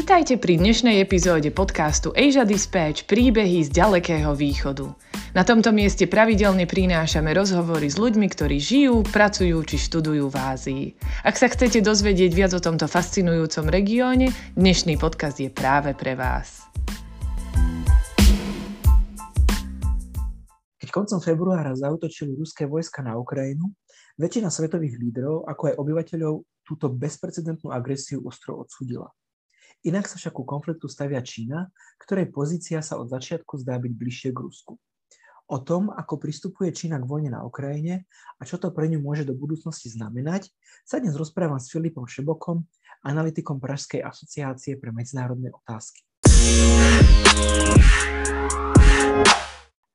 Vítajte pri dnešnej epizóde podcastu Asia Dispatch príbehy z ďalekého východu. Na tomto mieste pravidelne prinášame rozhovory s ľuďmi, ktorí žijú, pracujú či študujú v Ázii. Ak sa chcete dozvedieť viac o tomto fascinujúcom regióne, dnešný podcast je práve pre vás. Keď koncom februára zautočili ruské vojska na Ukrajinu, väčšina svetových lídrov, ako aj obyvateľov, túto bezprecedentnú agresiu ostro odsudila. Inak sa však ku konfliktu stavia Čína, ktorej pozícia sa od začiatku zdá byť bližšie k Rusku. O tom, ako pristupuje Čína k vojne na Ukrajine a čo to pre ňu môže do budúcnosti znamenať, sa dnes rozprávam s Filipom Šebokom, analytikom Pražskej asociácie pre medzinárodné otázky.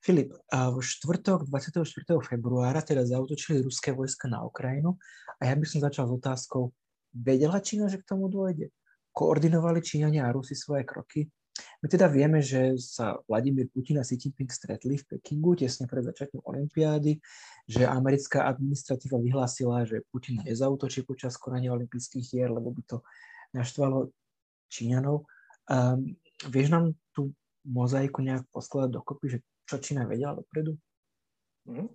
Filip, v štvrtok 24. februára teda zautočili ruské vojska na Ukrajinu a ja by som začal s otázkou, vedela Čína, že k tomu dôjde? Koordinovali Číňania a Rusi svoje kroky. My teda vieme, že sa Vladimír Putin a Xi Jinping stretli v Pekingu tesne pred začiatkom Olympiády, že americká administratíva vyhlásila, že Putin nezautočí počas konania olympijských hier, lebo by to naštvalo Číňanov. Um, vieš nám tú mozaiku nejak poskladať dokopy, že čo Čína vedela dopredu? Mm.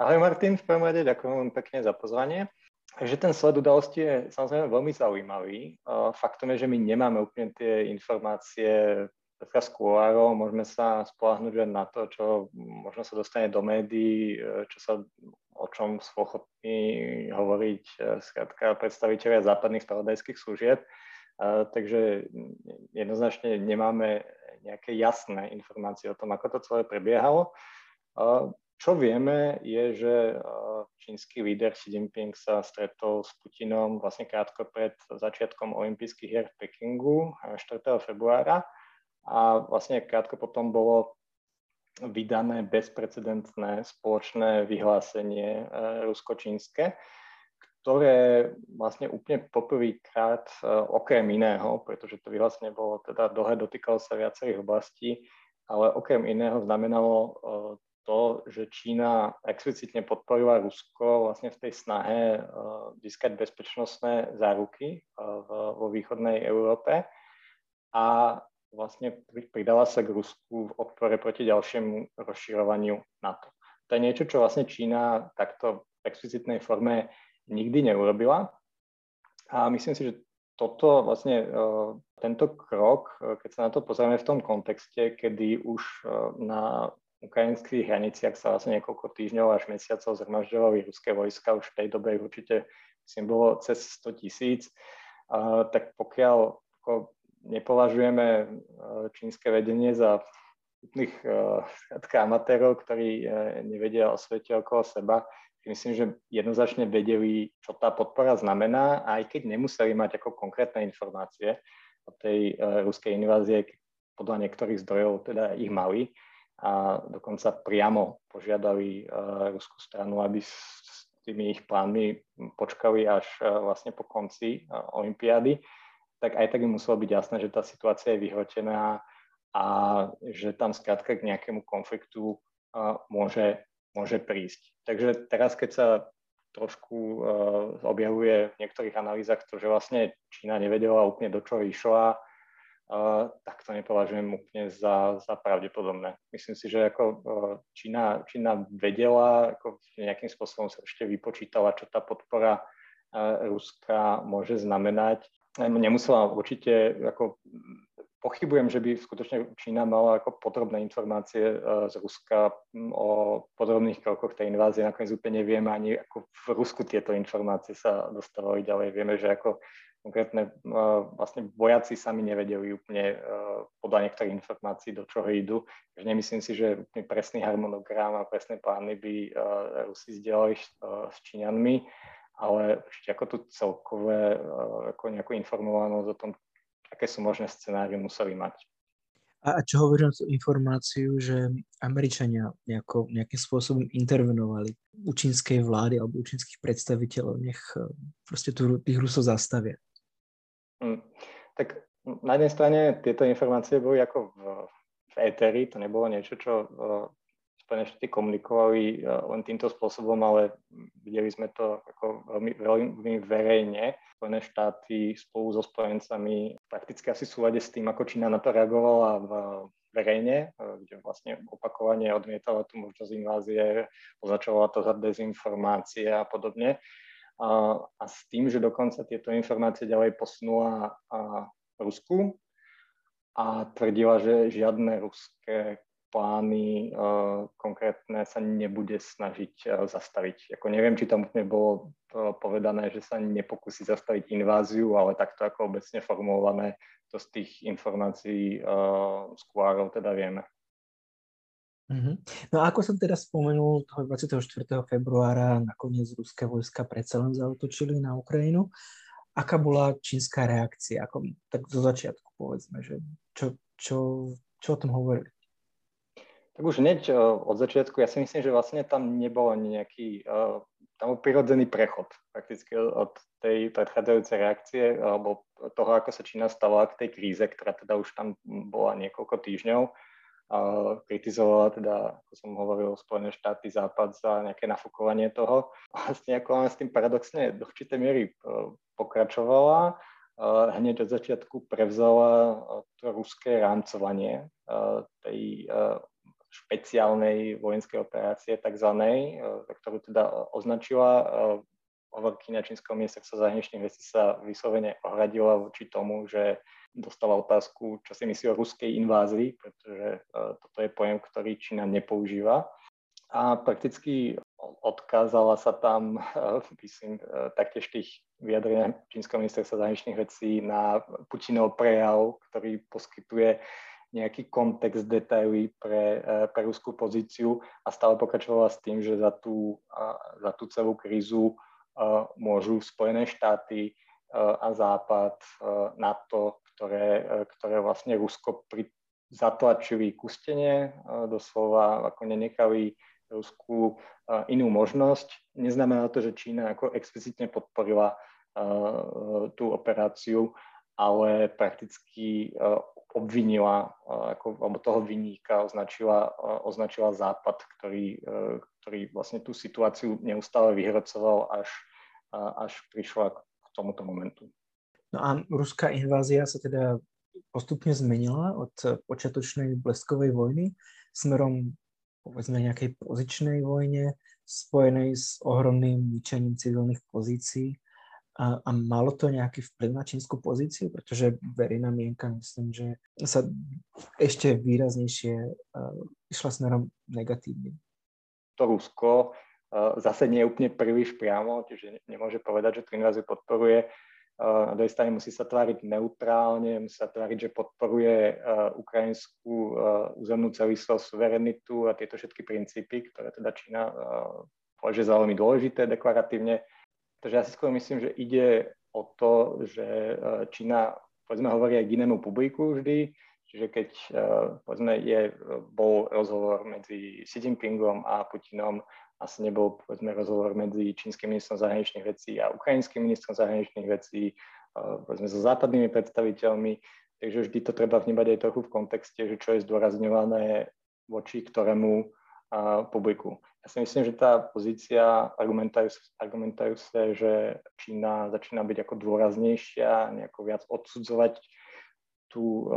Ahoj Martin, v prvom rade ďakujem pekne za pozvanie. Takže ten sled udalosti je samozrejme veľmi zaujímavý. Faktom je, že my nemáme úplne tie informácie Petra kuloárov, môžeme sa spolahnúť len na to, čo možno sa dostane do médií, čo sa, o čom sú ochotní hovoriť skrátka predstaviteľia západných spravodajských služieb. Takže jednoznačne nemáme nejaké jasné informácie o tom, ako to celé prebiehalo. Čo vieme je, že čínsky líder Xi Jinping sa stretol s Putinom vlastne krátko pred začiatkom olympijských hier v Pekingu 4. februára a vlastne krátko potom bolo vydané bezprecedentné spoločné vyhlásenie e, rusko-čínske, ktoré vlastne úplne poprvýkrát, e, okrem iného, pretože to vyhlásenie bolo teda dlhé, dotýkalo sa viacerých oblastí, ale okrem iného znamenalo e, to, že Čína explicitne podporila Rusko vlastne v tej snahe uh, získať bezpečnostné záruky v, vo východnej Európe a vlastne pridala sa k Rusku v odpore proti ďalšiemu rozširovaniu NATO. To je niečo, čo vlastne Čína takto v explicitnej forme nikdy neurobila. A myslím si, že toto vlastne, uh, tento krok, keď sa na to pozrieme v tom kontexte, kedy už na ukrajinských hraniciach sa vlastne niekoľko týždňov až mesiacov zhromažďovali ruské vojska, už v tej dobe ich určite myslím, bolo cez 100 tisíc, tak pokiaľ ako, nepovažujeme uh, čínske vedenie za úplných uh, amatérov, ktorí uh, nevedia o svete okolo seba, myslím, že jednoznačne vedeli, čo tá podpora znamená, aj keď nemuseli mať ako konkrétne informácie o tej ruskej invázie, podľa niektorých zdrojov teda ich mali, a dokonca priamo požiadali uh, ruskú stranu, aby s tými ich plánmi počkali až uh, vlastne po konci uh, Olympiády, tak aj tak im muselo byť jasné, že tá situácia je vyhrotená a že tam skrátka k nejakému konfliktu môže, môže prísť. Takže teraz, keď sa trošku objavuje v niektorých analýzach to, že vlastne Čína nevedela úplne do čoho išla, tak to nepovažujem úplne za, za pravdepodobné. Myslím si, že ako Čína, Čína vedela, ako nejakým spôsobom sa ešte vypočítala, čo tá podpora Ruska môže znamenať. Nemusela určite, ako pochybujem, že by skutočne Čína mala ako podrobné informácie z Ruska o podrobných krokoch tej invázie. Nakoniec úplne nevieme ani, ako v Rusku tieto informácie sa dostávali ďalej. Vieme, že ako konkrétne vlastne vojaci sami nevedeli úplne podľa niektorých informácií, do čoho idú. Takže nemyslím si, že úplne presný harmonogram a presné plány by Rusi zdieľali s Číňanmi, ale ešte ako tu celkové ako nejakú informovanosť o tom, aké sú možné scenárie, museli mať. A čo na tú informáciu, že Američania nejako, nejakým spôsobom intervenovali u čínskej vlády alebo u čínskych predstaviteľov, nech proste tu tých Rusov zastavia? Hm. Tak na jednej strane tieto informácie boli ako v, v éteri, to nebolo niečo, čo Spojené štáty komunikovali uh, len týmto spôsobom, ale videli sme to ako veľmi, veľmi verejne. Spojené štáty spolu so spojencami prakticky asi súlade s tým, ako Čína na to reagovala v verejne, kde vlastne opakovane odmietala tú možnosť invázie, označovala to za dezinformácie a podobne. A, a s tým, že dokonca tieto informácie ďalej posunula a Rusku a tvrdila, že žiadne ruské plány uh, konkrétne sa nebude snažiť uh, zastaviť. Ako neviem, či tam úplne bolo uh, povedané, že sa nepokusí zastaviť inváziu, ale takto ako obecne formulované, to z tých informácií uh, kuárov teda vieme. No a ako som teda spomenul, toho 24. februára nakoniec ruské vojska predsa len zautočili na Ukrajinu. Aká bola čínska reakcia? Ako, tak zo začiatku povedzme, že čo, čo, čo o tom hovorili? Tak už hneď od začiatku, ja si myslím, že vlastne tam nebolo nejaký, tam bol prirodzený prechod prakticky od tej predchádzajúcej reakcie alebo toho, ako sa Čína stala k tej kríze, ktorá teda už tam bola niekoľko týždňov. Kritizovala teda, ako som hovoril, Spojené štáty, Západ za nejaké nafúkovanie toho. Vlastne ako s tým paradoxne do určitej miery pokračovala, hneď od začiatku prevzala to ruské rámcovanie tej špeciálnej vojenskej operácie tzv., ktorú teda označila. Hovorkyňa Čínskeho ministerstva zahraničných vecí sa vyslovene ohradila voči tomu, že dostala otázku, čo si myslí o ruskej invázii, pretože eh, toto je pojem, ktorý Čína nepoužíva. A prakticky odkázala sa tam, myslím, taktiež tých vyjadrenia Čínskeho ministerstva zahraničných vecí na Putinov prejav, ktorý poskytuje nejaký kontext, detaily pre, e, pre ruskú pozíciu a stále pokračovala s tým, že za tú, za tú celú krízu e, môžu Spojené štáty e, a Západ, NATO, ktoré, ktoré vlastne Rusko pri, zatlačili kustenie, doslova ako nenechali Rusku inú možnosť. Neznamená to, že Čína ako explicitne podporila tú operáciu, ale prakticky obvinila, ako, alebo toho vinníka označila, označila Západ, ktorý, e, ktorý vlastne tú situáciu neustále vyhrocoval, až, až prišla k tomuto momentu. No a ruská invázia sa teda postupne zmenila od počiatočnej bleskovej vojny smerom povedzme nejakej pozičnej vojne spojenej s ohromným ničením civilných pozícií a, a malo to nejaký vplyv na čínsku pozíciu? Pretože verejná mienka, myslím, že sa ešte výraznejšie uh, išla smerom negatívnym. To Rusko zase nie je úplne príliš priamo, čiže nemôže povedať, že tú inváziu podporuje. Uh, na druhej strane musí sa tváriť neutrálne, musí sa tváriť, že podporuje uh, ukrajinskú územnú celistvosť, suverenitu a tieto všetky princípy, ktoré teda Čína považuje za veľmi dôležité deklaratívne Takže ja si skôr myslím, že ide o to, že Čína, povedzme, hovorí aj k inému publiku vždy, čiže keď, povedzme, je, bol rozhovor medzi Xi Jinpingom a Putinom, asi nebol, povedzme, rozhovor medzi čínskym ministrom zahraničných vecí a ukrajinským ministrom zahraničných vecí, povedzme, so západnými predstaviteľmi, takže vždy to treba vnímať aj trochu v kontexte, že čo je zdôrazňované voči ktorému publiku. Ja si myslím, že tá pozícia argumentajú sa, že Čína začína byť ako dôraznejšia, nejako viac odsudzovať tú,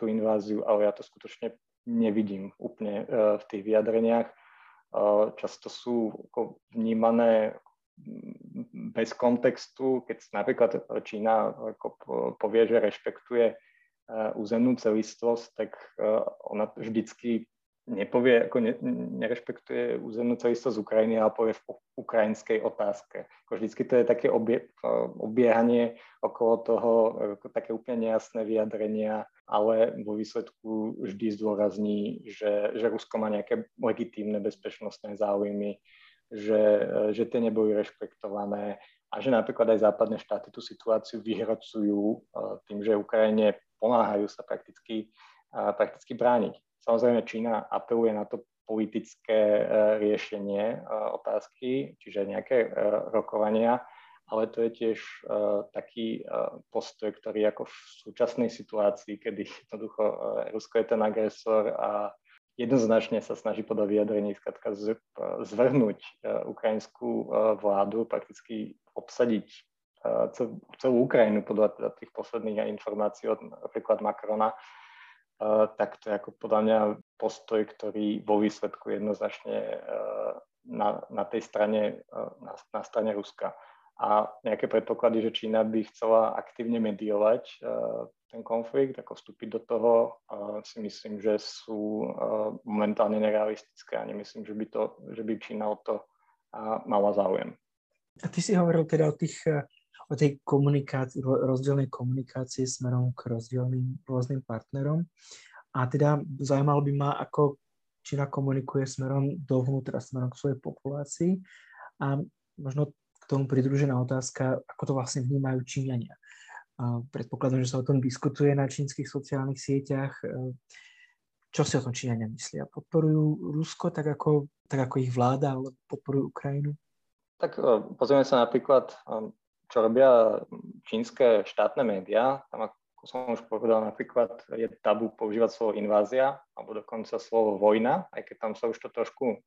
tú inváziu, ale ja to skutočne nevidím úplne v tých vyjadreniach. Často sú vnímané bez kontextu, keď napríklad Čína ako povie, že rešpektuje územnú celistvosť, tak ona vždycky nepovie, ako ne, nerešpektuje územnú celistvosť Ukrajiny, ale povie v ukrajinskej otázke. Ako vždycky to je také obie, obiehanie okolo toho, ako také úplne nejasné vyjadrenia, ale vo výsledku vždy zdôrazní, že, že Rusko má nejaké legitímne bezpečnostné záujmy, že, že tie neboli rešpektované a že napríklad aj západné štáty tú situáciu vyhrocujú tým, že Ukrajine pomáhajú sa prakticky, prakticky brániť. Samozrejme, Čína apeluje na to politické e, riešenie e, otázky, čiže nejaké e, rokovania, ale to je tiež taký postoj, ktorý ako v súčasnej situácii, kedy jednoducho Rusko je ten agresor a jednoznačne sa snaží podľa vyjadrení skratka zvrhnúť ukrajinskú vládu, prakticky obsadiť celú Ukrajinu podľa tých posledných informácií od napríklad Macrona, tak to je ako podľa mňa postoj, ktorý vo výsledku jednoznačne na, na tej strane, na, na strane Ruska a nejaké predpoklady, že Čína by chcela aktívne mediovať uh, ten konflikt, ako vstúpiť do toho, uh, si myslím, že sú uh, momentálne nerealistické a nemyslím, že by, to, že by Čína o to mala záujem. A ty si hovoril teda o, tých, o tej komunikácii, rozdielnej komunikácii smerom k rozdielným rôznym partnerom. A teda zaujímalo by ma, ako Čína komunikuje smerom dovnútra, smerom k svojej populácii. A možno tomu pridružená otázka, ako to vlastne vnímajú Číňania. Predpokladám, že sa o tom diskutuje na čínskych sociálnych sieťach. E, čo si o tom Číňania myslia? Podporujú Rusko tak ako, tak ako ich vláda, alebo podporujú Ukrajinu? Tak e, pozrieme sa napríklad, e, čo robia čínske štátne médiá. Tam, ako som už povedal, napríklad je tabu používať slovo invázia alebo dokonca slovo vojna, aj keď tam sa už to trošku,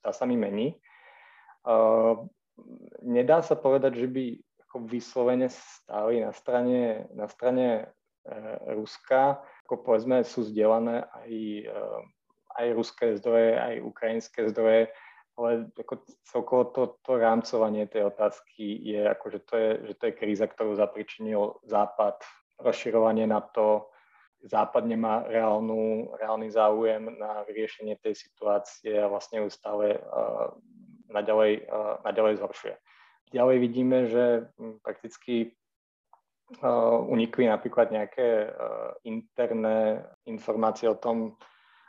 zdá sa mi, mení nedá sa povedať, že by ako vyslovene stáli na strane, na strane e, Ruska. Ako povedzme, sú zdieľané aj, e, aj ruské zdroje, aj ukrajinské zdroje, ale ako celkovo to, to rámcovanie tej otázky je, ako, že, to je, že to je kríza, ktorú zapričinil Západ, rozširovanie na to, Západ nemá reálnu, reálny záujem na vyriešenie tej situácie a vlastne ju stále uh, naďalej, naďalej zhoršuje. Ďalej vidíme, že prakticky unikli napríklad nejaké interné informácie o tom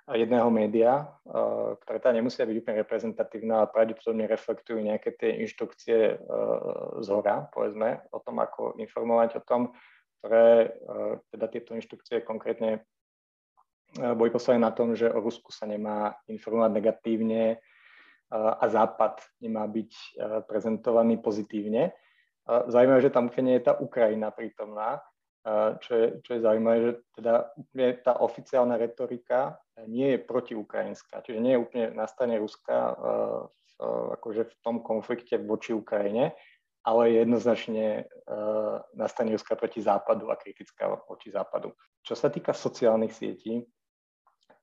jedného média, ktoré teda nemusia byť úplne reprezentatívne, ale pravdepodobne reflektujú nejaké tie inštrukcie z hora, povedzme, o tom, ako informovať o tom, ktoré teda tieto inštrukcie konkrétne boli postavené na tom, že o Rusku sa nemá informovať negatívne, a Západ nemá byť e, prezentovaný pozitívne. Zaujímavé, že tam nie je tá Ukrajina prítomná, čo je, čo je zaujímavé, že teda úplne tá oficiálna retorika nie je protiukrajinská, čiže nie je úplne na strane Ruska akože v tom konflikte voči Ukrajine, ale je jednoznačne na strane Ruska proti Západu a kritická voči Západu. Čo sa týka sociálnych sietí,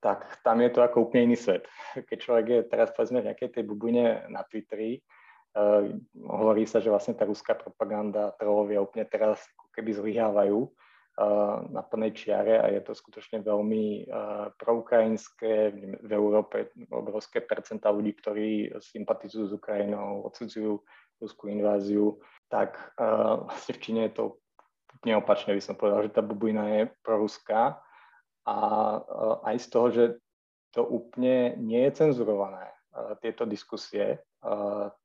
tak tam je to ako úplne iný svet. Keď človek je teraz povedzme v nejakej tej bubune na Twitteri, uh, hovorí sa, že vlastne tá ruská propaganda, trolovia úplne teraz keby zlyhávajú uh, na plnej čiare a je to skutočne veľmi uh, proukrajinské. V Európe obrovské percentá ľudí, ktorí sympatizujú s Ukrajinou, odsudzujú ruskú inváziu, tak uh, vlastne v Číne je to úplne opačne, by som povedal, že tá bubina je proruská a aj z toho, že to úplne nie je cenzurované, tieto diskusie,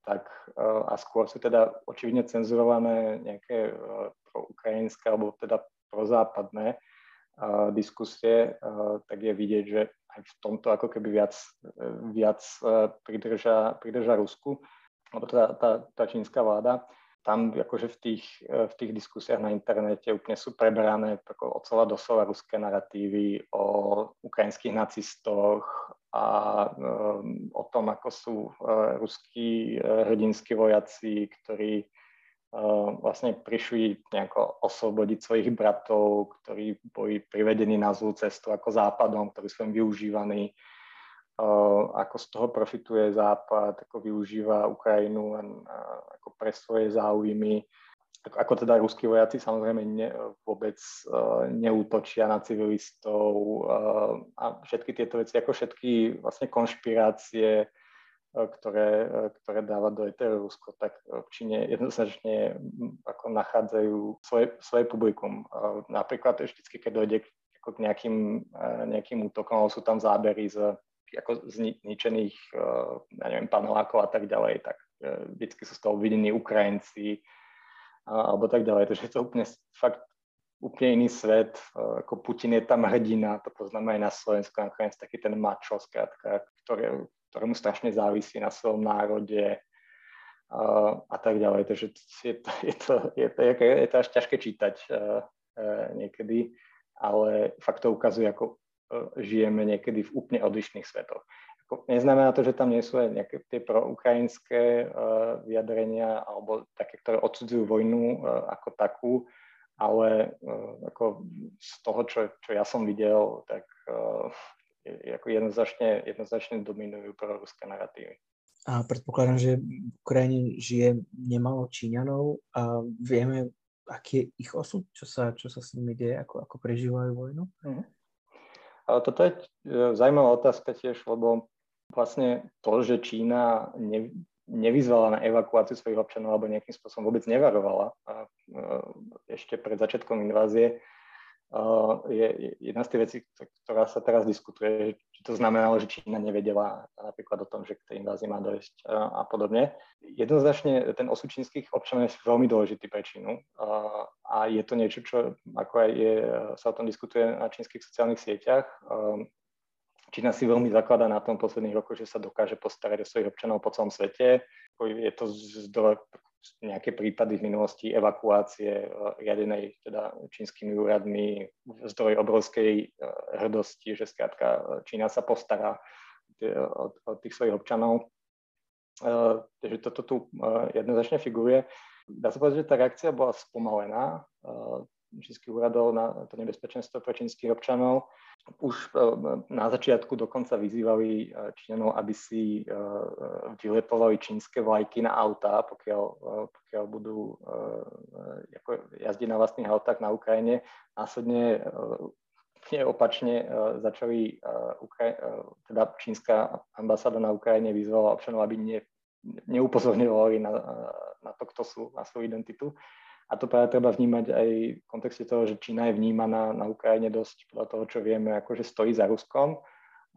tak a skôr sú teda očividne cenzurované nejaké proukrajinské alebo teda prozápadné diskusie, tak je vidieť, že aj v tomto ako keby viac, viac pridrža, pridrža Rusku, alebo teda tá, tá čínska vláda tam akože v tých, e, v tých diskusiách na internete úplne sú preberané ako od slova do slova ruské narratívy o ukrajinských nacistoch a um, o tom, ako sú uh, ruskí uh, hrdinskí vojaci, ktorí uh, vlastne prišli nejako oslobodiť svojich bratov, ktorí boli privedení na zlú cestu ako západom, ktorí sú využívaní ako z toho profituje Západ, ako využíva Ukrajinu ako pre svoje záujmy. Ako teda ruskí vojaci samozrejme ne, vôbec neútočia na civilistov a všetky tieto veci, ako všetky vlastne konšpirácie, ktoré, ktoré dáva do eteru Rusko, tak v Číne jednoznačne ako nachádzajú svoje, svoje publikum. Napríklad vždycky, keď dojde k, k nejakým, uh, nejakým útokom, sú tam zábery z ako zničených, eh, ja neviem, panelákov a tak ďalej, tak eh, vždycky sú z toho videní Ukrajinci alebo tak ďalej. Takže je to úplne fakt úplne iný svet. Eh, ako Putin je tam hrdina, to poznáme aj na Slovensku, nakoniec taký ten mačo, skrátka, ktoré, ktorému strašne závisí na svojom národe a tak ďalej. Takže je to, je to, je to, je to, je to až ťažké čítať niekedy, ale fakt to ukazuje, ako žijeme niekedy v úplne odlišných svetoch. Neznamená to, že tam nie sú aj nejaké tie proukrajinské vyjadrenia alebo také, ktoré odsudzujú vojnu ako takú, ale ako z toho, čo, čo ja som videl, tak ako jednoznačne, jednoznačne dominujú proruské narratívy. A predpokladám, že v Ukrajine žije nemalo Číňanov a vieme, aký je ich osud, čo sa, čo sa s nimi deje, ako, ako prežívajú vojnu? Mm-hmm. Toto je e, zaujímavá otázka tiež, lebo vlastne to, že Čína ne, nevyzvala na evakuáciu svojich občanov alebo nejakým spôsobom vôbec nevarovala a, e, ešte pred začiatkom invázie, je jedna z tých vecí, ktorá sa teraz diskutuje, či to znamenalo, že Čína nevedela napríklad o tom, že k tej invázii má dojsť a podobne. Jednoznačne ten osud čínskych občanov je veľmi dôležitý pre Čínu a je to niečo, čo ako aj je, sa o tom diskutuje na čínskych sociálnych sieťach. Čína si veľmi zakladá na tom posledných rokoch, že sa dokáže postarať o svojich občanov po celom svete. Je to zdroj nejaké prípady v minulosti evakuácie riadenej teda čínskymi úradmi, zdroj obrovskej eh, hrdosti, že skrátka eh, Čína sa postará od tých svojich občanov. Takže toto tu jednoznačne figuruje. Dá sa povedať, že tá reakcia bola spomalená čínskych úradov na to nebezpečenstvo pre čínskych občanov už e, na začiatku dokonca vyzývali e, Číňanov, aby si e, vylepovali čínske vlajky na autá, pokiaľ, pokiaľ budú jazdiť na vlastných autách na Ukrajine. Následne opačne začali teda čínska ambasáda na Ukrajine vyzvala občanov, aby ne, neupozorňovali na, na to, kto sú, na svoju identitu. A to práve treba vnímať aj v kontexte toho, že Čína je vnímaná na Ukrajine dosť podľa toho, čo vieme, akože stojí za Ruskom.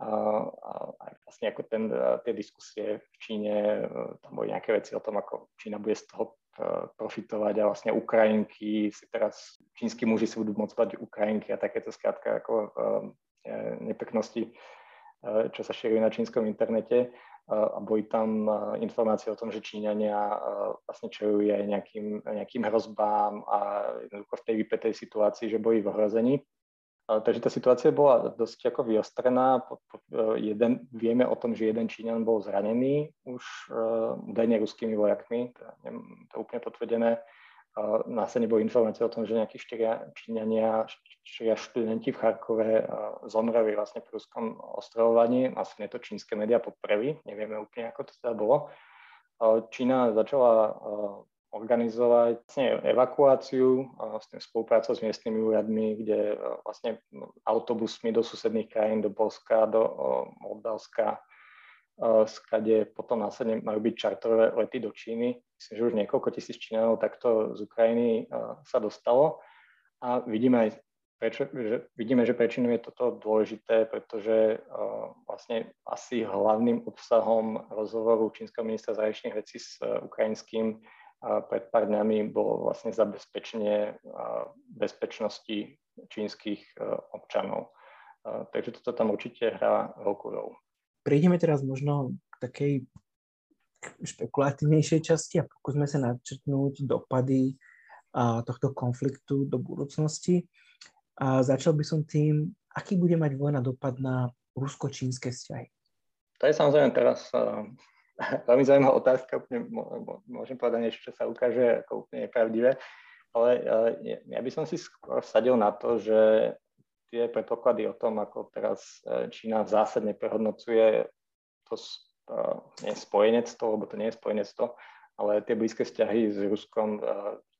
A, a, vlastne ako ten, tie diskusie v Číne, e, tam boli nejaké veci o tom, ako Čína bude z toho e, profitovať a vlastne Ukrajinky si teraz, čínsky muži si budú môcť spať Ukrajinky a takéto skrátka ako e, nepeknosti, čo sa šíri na čínskom internete a boli tam informácie o tom, že Číňania vlastne čujú aj nejakým, nejakým hrozbám a jednoducho v tej vypetej situácii, že boli v ohrození. Takže tá situácia bola dosť ako vyostrená. Jeden, vieme o tom, že jeden Číňan bol zranený už údajne ruskými vojakmi, to je úplne potvrdené. Následne boli informácie o tom, že nejakí štyria Číňania, štyria študenti v Charkove zomreli vlastne pri ruskom ostrovovaní. Následne to čínske médiá popreli, nevieme úplne, ako to teda bolo. Čína začala organizovať vlastne evakuáciu s tým spoluprácou s miestnymi úradmi, kde vlastne autobusmi do susedných krajín, do Polska, do Moldavska, skade potom následne majú byť čarterové lety do Číny. Myslím, že už niekoľko tisíc Číňanov takto z Ukrajiny sa dostalo. A vidíme aj prečo, že, vidíme, že pre Čínu je toto dôležité, pretože uh, vlastne asi hlavným obsahom rozhovoru čínskeho ministra zahraničných vecí s ukrajinským pred pár dňami bolo vlastne zabezpečenie bezpečnosti čínskych občanov. Takže toto tam určite hrá veľkú rolu prejdeme teraz možno k takej špekulatívnejšej časti a pokúsme sa načrtnúť dopady a, tohto konfliktu do budúcnosti. A začal by som tým, aký bude mať vojna dopad na rusko-čínske vzťahy. To je samozrejme teraz veľmi zaujímavá otázka. Môžem povedať niečo, čo sa ukáže ako úplne nepravdivé. Ale ja by som si skôr vsadil na to, že tie predpoklady o tom, ako teraz e, Čína zásadne prehodnocuje to e, nie spojenectvo, lebo to nie je spojenectvo, ale tie blízke vzťahy s Ruskom, e,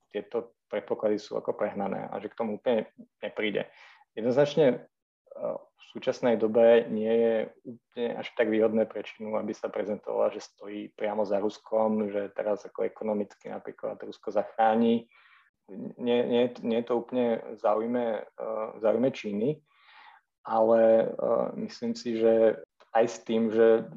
tieto predpoklady sú ako prehnané a že k tomu úplne nepríde. Jednoznačne v súčasnej dobe nie je úplne až tak výhodné pre Čínu, aby sa prezentovala, že stojí priamo za Ruskom, že teraz ako ekonomicky napríklad Rusko zachráni nie, nie, nie je to úplne zaujme, uh, zaujme Číny, ale uh, myslím si, že aj s tým, že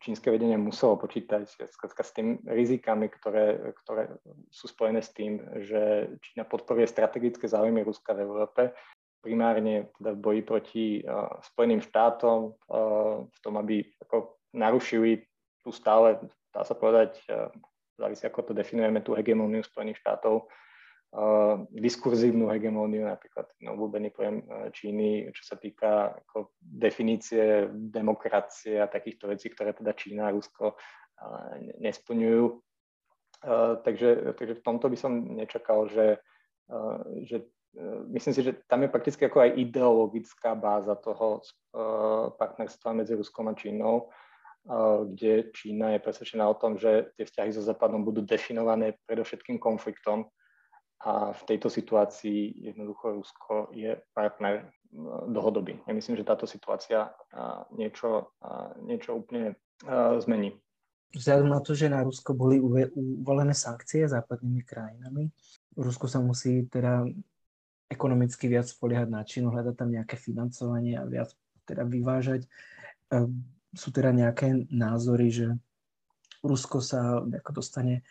čínske vedenie muselo počítať s tým rizikami, ktoré, ktoré sú spojené s tým, že Čína podporuje strategické záujmy Ruska v Európe, primárne teda v boji proti uh, Spojeným štátom, uh, v tom, aby ako narušili tu stále, dá sa povedať, uh, závisí ako to definujeme, tú hegemóniu Spojených štátov uh, diskurzívnu hegemóniu, napríklad no, obľúbený pojem Číny, čo sa týka ako definície demokracie a takýchto vecí, ktoré teda Čína a Rusko uh, nesplňujú. Uh, takže, takže v tomto by som nečakal, že, uh, že myslím si, že tam je prakticky ako aj ideologická báza toho partnerstva medzi Ruskom a Čínou, kde Čína je presvedčená o tom, že tie vzťahy so Západom budú definované predovšetkým konfliktom a v tejto situácii jednoducho Rusko je partner dlhodobý. Ja myslím, že táto situácia niečo, niečo úplne zmení. Vzhľadom na to, že na Rusko boli uvolené sankcie západnými krajinami, Rusko sa musí teda ekonomicky viac spoliehať na Čínu, hľadať tam nejaké financovanie a viac teda vyvážať sú teda nejaké názory, že Rusko sa dostane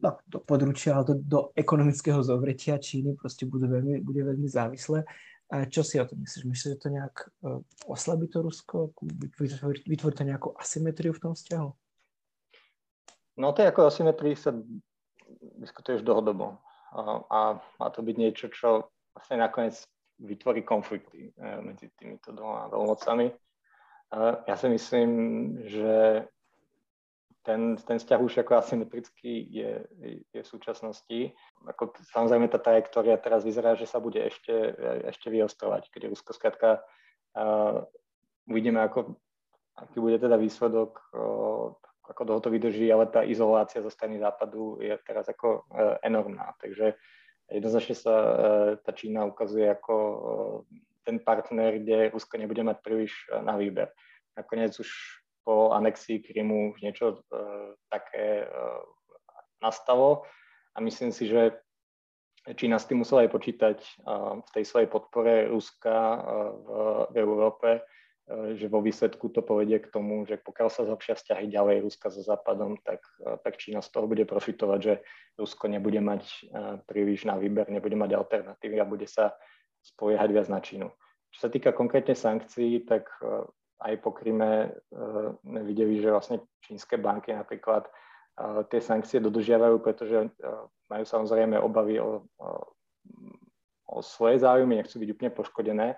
no, do područia, ale do, do ekonomického zovretia Číny proste bude veľmi, bude veľmi závislé. A čo si o tom myslíš? Myslíš, že to nejak uh, oslabí to Rusko? Vytvorí, to nejakú asymetriu v tom vzťahu? No to je ako asymetrii sa diskutuje už dlhodobo. A, má to byť niečo, čo vlastne nakoniec vytvorí konflikty eh, medzi týmito dvoma veľmocami. Ja si myslím, že ten, ten vzťah už ako asymetrický je, je v súčasnosti. Ako, samozrejme tá trajektória teraz vyzerá, že sa bude ešte, ešte vyostrovať, keď Rusko skrátka uh, uvidíme, ako, aký bude teda výsledok, uh, ako dlho to vydrží, ale tá izolácia zo strany západu je teraz ako uh, enormná. Takže jednoznačne sa uh, tá Čína ukazuje ako uh, ten partner, kde Rusko nebude mať príliš e, na výber. Nakoniec už po anexii Krymu niečo uh, také uh, nastalo a myslím si, že Čína s tým musela aj počítať uh, v tej svojej podpore Ruska v, v Európe, že vo výsledku to povedie k tomu, že pokiaľ sa zlepšia vzťahy ďalej Ruska so Západom, tak, tak Čína z toho bude profitovať, že Rusko nebude mať príliš na výber, nebude mať alternatívy a bude sa spoliehať viac na Čínu. Čo sa týka konkrétne sankcií, tak eh, aj po Kryme sme videli, že vlastne čínske banky napríklad eh, tie sankcie dodržiavajú, pretože eh, majú samozrejme obavy o, o svoje záujmy, nechcú byť úplne poškodené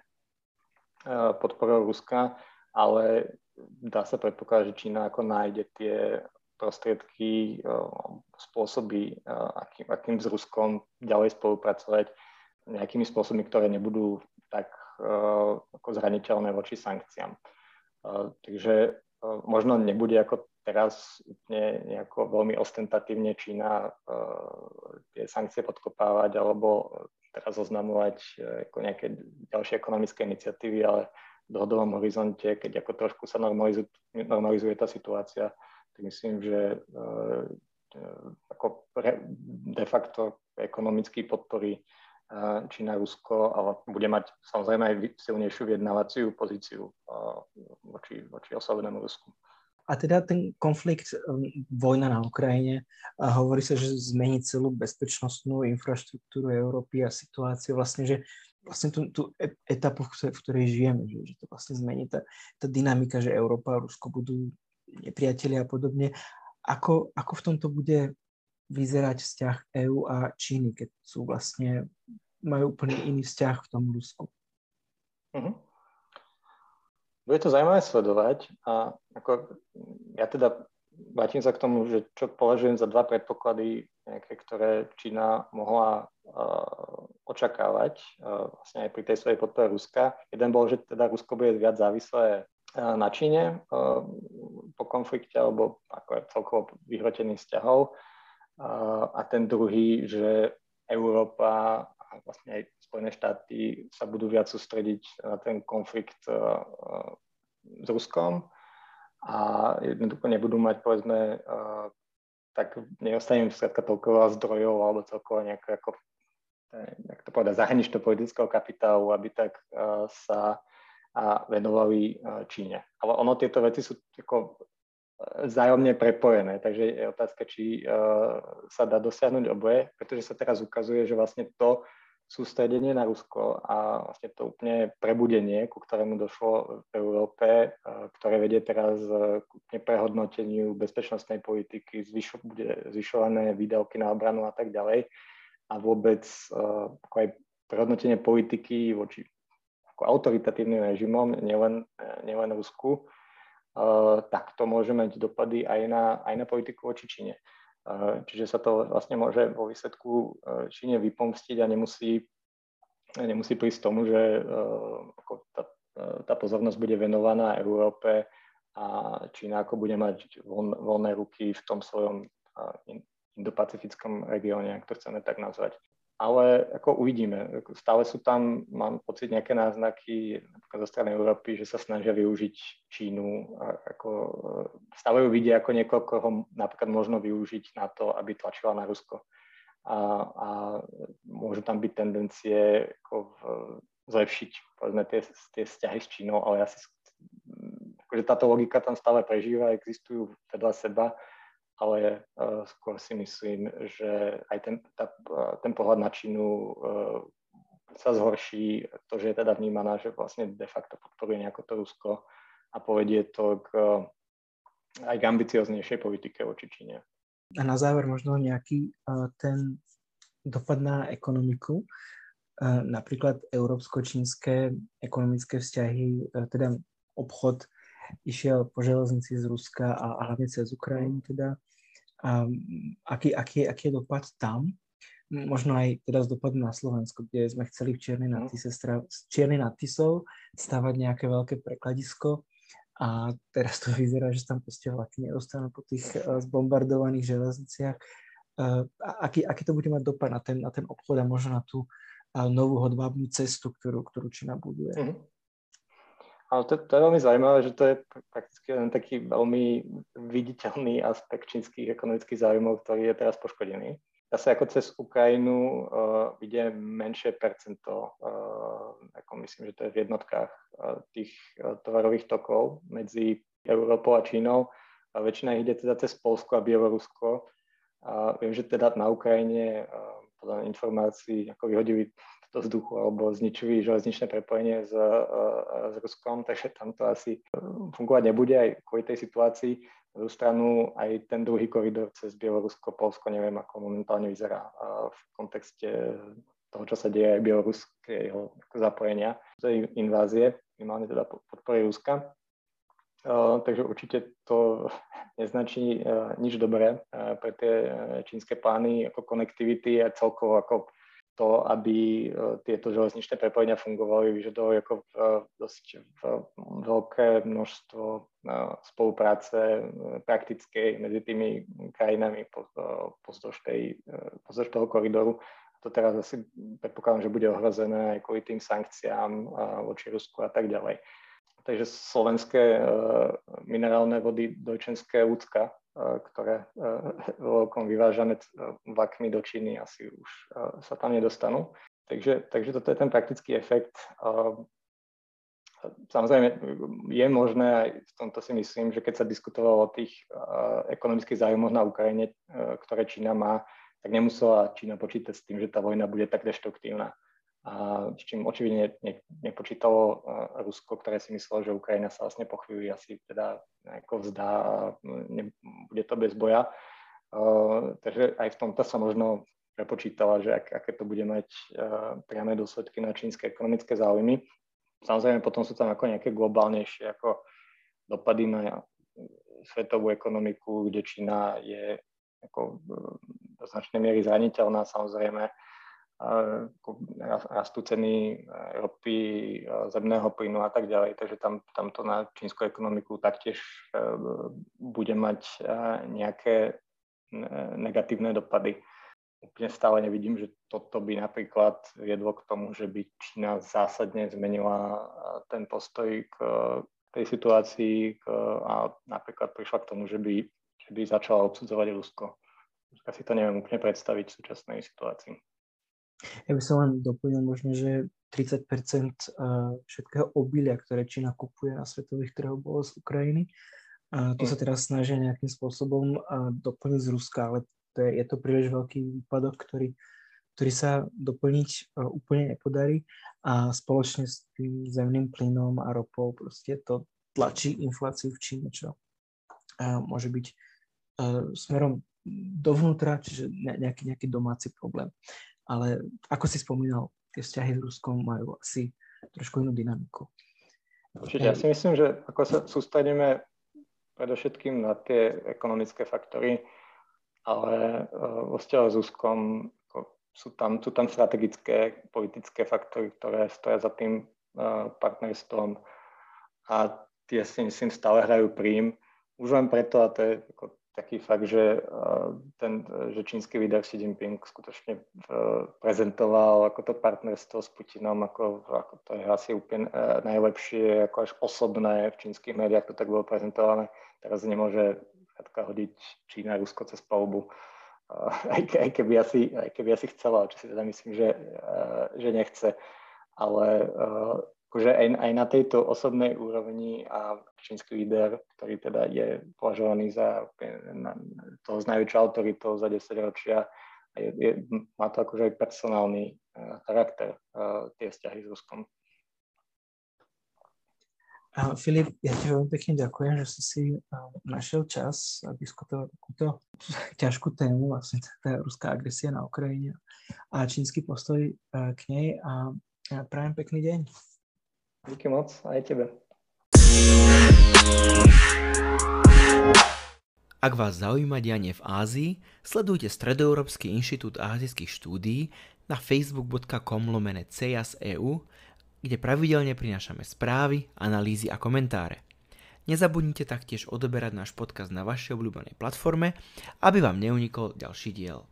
podporou Ruska, ale dá sa predpokladať, že Čína ako nájde tie prostriedky, spôsoby, akým, akým s Ruskom ďalej spolupracovať nejakými spôsobmi, ktoré nebudú tak uh, ako zraniteľné voči sankciám. Uh, takže uh, možno nebude ako teraz úplne nejako veľmi ostentatívne Čína tie sankcie podkopávať alebo teraz oznamovať ako nejaké ďalšie ekonomické iniciatívy, ale v dlhodobom horizonte, keď ako trošku sa normalizuje, normalizuje tá situácia, tak myslím, že ako de facto ekonomicky podporí Čína, Rusko, ale bude mať samozrejme aj silnejšiu vyjednávaciu pozíciu voči, voči oslavenému Rusku. A teda ten konflikt, um, vojna na Ukrajine, a hovorí sa, že zmení celú bezpečnostnú infraštruktúru Európy a situáciu vlastne, že vlastne tú, tú e, etapu, v ktorej žijeme, že, že to vlastne zmení tá, tá dynamika, že Európa a Rusko budú nepriatelia a podobne. Ako, ako v tomto bude vyzerať vzťah EÚ a Číny, keď sú vlastne, majú úplne iný vzťah v tom Rusku. Uh-huh. Bude to zaujímavé sledovať a ako, ja teda vrátim sa k tomu, že čo považujem za dva predpoklady, nejaké, ktoré Čína mohla uh, očakávať uh, vlastne aj pri tej svojej podpore Ruska. Jeden bol, že teda Rusko bude viac závislé uh, na Číne po konflikte alebo ako celkovo vyhrotených vzťahov a ten druhý, že Európa a vlastne aj Spojené štáty sa budú viac sústrediť na ten konflikt s Ruskom a jednoducho nebudú mať, povedzme, tak neostane im skrátka toľko zdrojov alebo celkovo nejaké ako, jak to povedať, zahranično politického kapitálu, aby tak sa venovali Číne. Ale ono tieto veci sú ako vzájomne prepojené. Takže je otázka, či uh, sa dá dosiahnuť oboje, pretože sa teraz ukazuje, že vlastne to sústredenie na Rusko a vlastne to úplne prebudenie, ku ktorému došlo v Európe, uh, ktoré vedie teraz uh, k prehodnoteniu bezpečnostnej politiky, zvyšo, bude zvyšované výdavky na obranu a tak ďalej. a vôbec ako aj prehodnotenie politiky voči ako autoritatívnym režimom, nielen, nielen Rusku, tak to môže mať dopady aj na, aj na politiku voči Číne. Čiže sa to vlastne môže vo výsledku Číne vypomstiť a nemusí, nemusí prísť tomu, že ako tá, tá pozornosť bude venovaná Európe a Čína ako bude mať voľné ruky v tom svojom indopacifickom regióne, ak to chceme tak nazvať ale ako uvidíme. Stále sú tam, mám pocit, nejaké náznaky napríklad zo strany Európy, že sa snažia využiť Čínu. A ako, e, stále ju vidia ako niekoho, koho napríklad možno využiť na to, aby tlačila na Rusko. A, a môžu tam byť tendencie ako v, zlepšiť povedzme, tie, tie vzťahy s Čínou, ale asi akože táto logika tam stále prežíva, existujú vedľa seba ale uh, skôr si myslím, že aj ten, tá, ten pohľad na Čínu uh, sa zhorší, to, že je teda vnímaná, že vlastne de facto podporuje nejako to Rusko a povedie to k, aj k ambicioznejšej politike voči Číne. A na záver možno nejaký ten dopad na ekonomiku, napríklad európsko-čínske ekonomické vzťahy, teda obchod išiel po železnici z Ruska a, a hlavne cez Ukrajinu teda a aký, aký, aký je dopad tam, možno aj teraz dopad na Slovensko, kde sme chceli v Čiernej nad, Tise, Čiernej nad Tisou stavať nejaké veľké prekladisko a teraz to vyzerá, že tam proste vlaky nedostanú po tých uh, zbombardovaných železniciach. Uh, aký, aký to bude mať dopad na ten, na ten obchod a možno na tú uh, novú hodvábnu cestu, ktorú, ktorú Čína buduje? Mm-hmm. Ale to, to je veľmi zaujímavé, že to je prakticky len taký veľmi viditeľný aspekt čínskych ekonomických záujmov, ktorý je teraz poškodený. Zase ako cez Ukrajinu uh, ide menšie percento, uh, ako myslím, že to je v jednotkách uh, tých uh, tovarových tokov medzi Európou a Čínou. A väčšina ide teda cez Polsko a Bielorusko. A viem, že teda na Ukrajine uh, podľa informácií ako vyhodili do vzduchu alebo zničili železničné prepojenie s, e, s Ruskom, takže tam to asi fungovať nebude aj kvôli tej situácii. Stranu aj ten druhý koridor cez Bielorusko, Polsko, neviem, ako momentálne vyzerá v kontexte toho, čo sa deje aj bieloruského zapojenia tej invázie, minimálne teda podpory Ruska. Takže určite to neznačí nič dobré pre tie čínske plány ako konektivity a celkovo ako to, aby e, tieto železničné prepojenia fungovali, vyžadovali ako v, e, dosť v, veľké množstvo e, spolupráce praktickej medzi tými krajinami pozdĺž, tej, pozdĺž toho koridoru. To teraz asi predpokladám, že bude ohrozené aj kvôli tým sankciám voči Rusku a tak ďalej. Takže slovenské minerálne vody Dojčenské ľudská ktoré veľkom vyvážané vlakmi do Číny asi už sa tam nedostanú. Takže, takže toto je ten praktický efekt. Samozrejme, je možné, aj v tomto si myslím, že keď sa diskutovalo o tých ekonomických zájmoch na Ukrajine, ktoré Čína má, tak nemusela Čína počítať s tým, že tá vojna bude tak deštruktívna a s čím očividne ne, nepočítalo Rusko, ktoré si myslelo, že Ukrajina sa vlastne po chvíli asi teda nejako vzdá a ne, bude to bez boja. Uh, takže aj v tomto sa možno prepočítala, že ak, aké to bude mať uh, priame dôsledky na čínske ekonomické záujmy. Samozrejme potom sú tam ako nejaké globálnejšie ako dopady na svetovú ekonomiku, kde Čína je ako do značnej miery zraniteľná samozrejme rastú ceny ropy, zemného plynu a tak ďalej, takže tam, tam to na čínsku ekonomiku taktiež e, bude mať e, nejaké negatívne dopady. Úplne stále nevidím, že toto by napríklad viedlo k tomu, že by Čína zásadne zmenila e, ten postoj k tej situácii a napríklad prišla k tomu, že by, že by začala odsudzovať Rusko. Ja si to neviem úplne predstaviť v súčasnej situácii. Ja by som len doplnil možno, že 30 eh, všetkého obilia, ktoré Čína kupuje na svetových trhoch, bolo z Ukrajiny. A to sa mm. teraz snažia nejakým spôsobom eh, doplniť z Ruska, ale to je, je to príliš veľký výpadok, ktorý, ktorý sa doplniť eh, úplne nepodarí a spoločne s tým zemným plynom a ropou proste to tlačí infláciu v Číne, čo môže byť smerom dovnútra, čiže nejaký, nejaký domáci problém. Ale ako si spomínal, tie vzťahy s Ruskom majú asi trošku inú dynamiku. Určite, ja si myslím, že ako sa sústredíme predovšetkým na tie ekonomické faktory, ale vo vzťahu s Ruskom sú tam, sú tam strategické politické faktory, ktoré stoja za tým partnerstvom a tie si myslím stále hrajú príjm. Už len preto, a to je ako taký fakt, že, ten, že čínsky líder Xi Jinping skutočne prezentoval ako to partnerstvo s Putinom, ako, ako to je asi úplne e, najlepšie, ako až osobné v čínskych médiách to tak bolo prezentované. Teraz nemôže hodiť Čína Rusko cez palubu, aj, aj, keby asi, aj keby asi chcela, čo si teda myslím, že, že nechce. Ale akože aj, aj na tejto osobnej úrovni a čínsky líder, ktorý teda je považovaný za toho z najväčšou autoritou za 10 ročia, je, je, má to akože aj personálny uh, charakter, uh, tie vzťahy s Ruskom. A Filip, ja ti veľmi pekne ďakujem, že si si uh, našiel čas a diskutoval takúto ťažkú tému, vlastne tá ruská agresia na Ukrajine a čínsky postoj uh, k nej a prajem pekný deň. Díky moc, aj tebe. Ak vás zaujíma dianie v Ázii, sledujte Stredoeurópsky inštitút ázijských štúdií na facebook.com lomene EU, kde pravidelne prinášame správy, analýzy a komentáre. Nezabudnite taktiež odoberať náš podcast na vašej obľúbenej platforme, aby vám neunikol ďalší diel.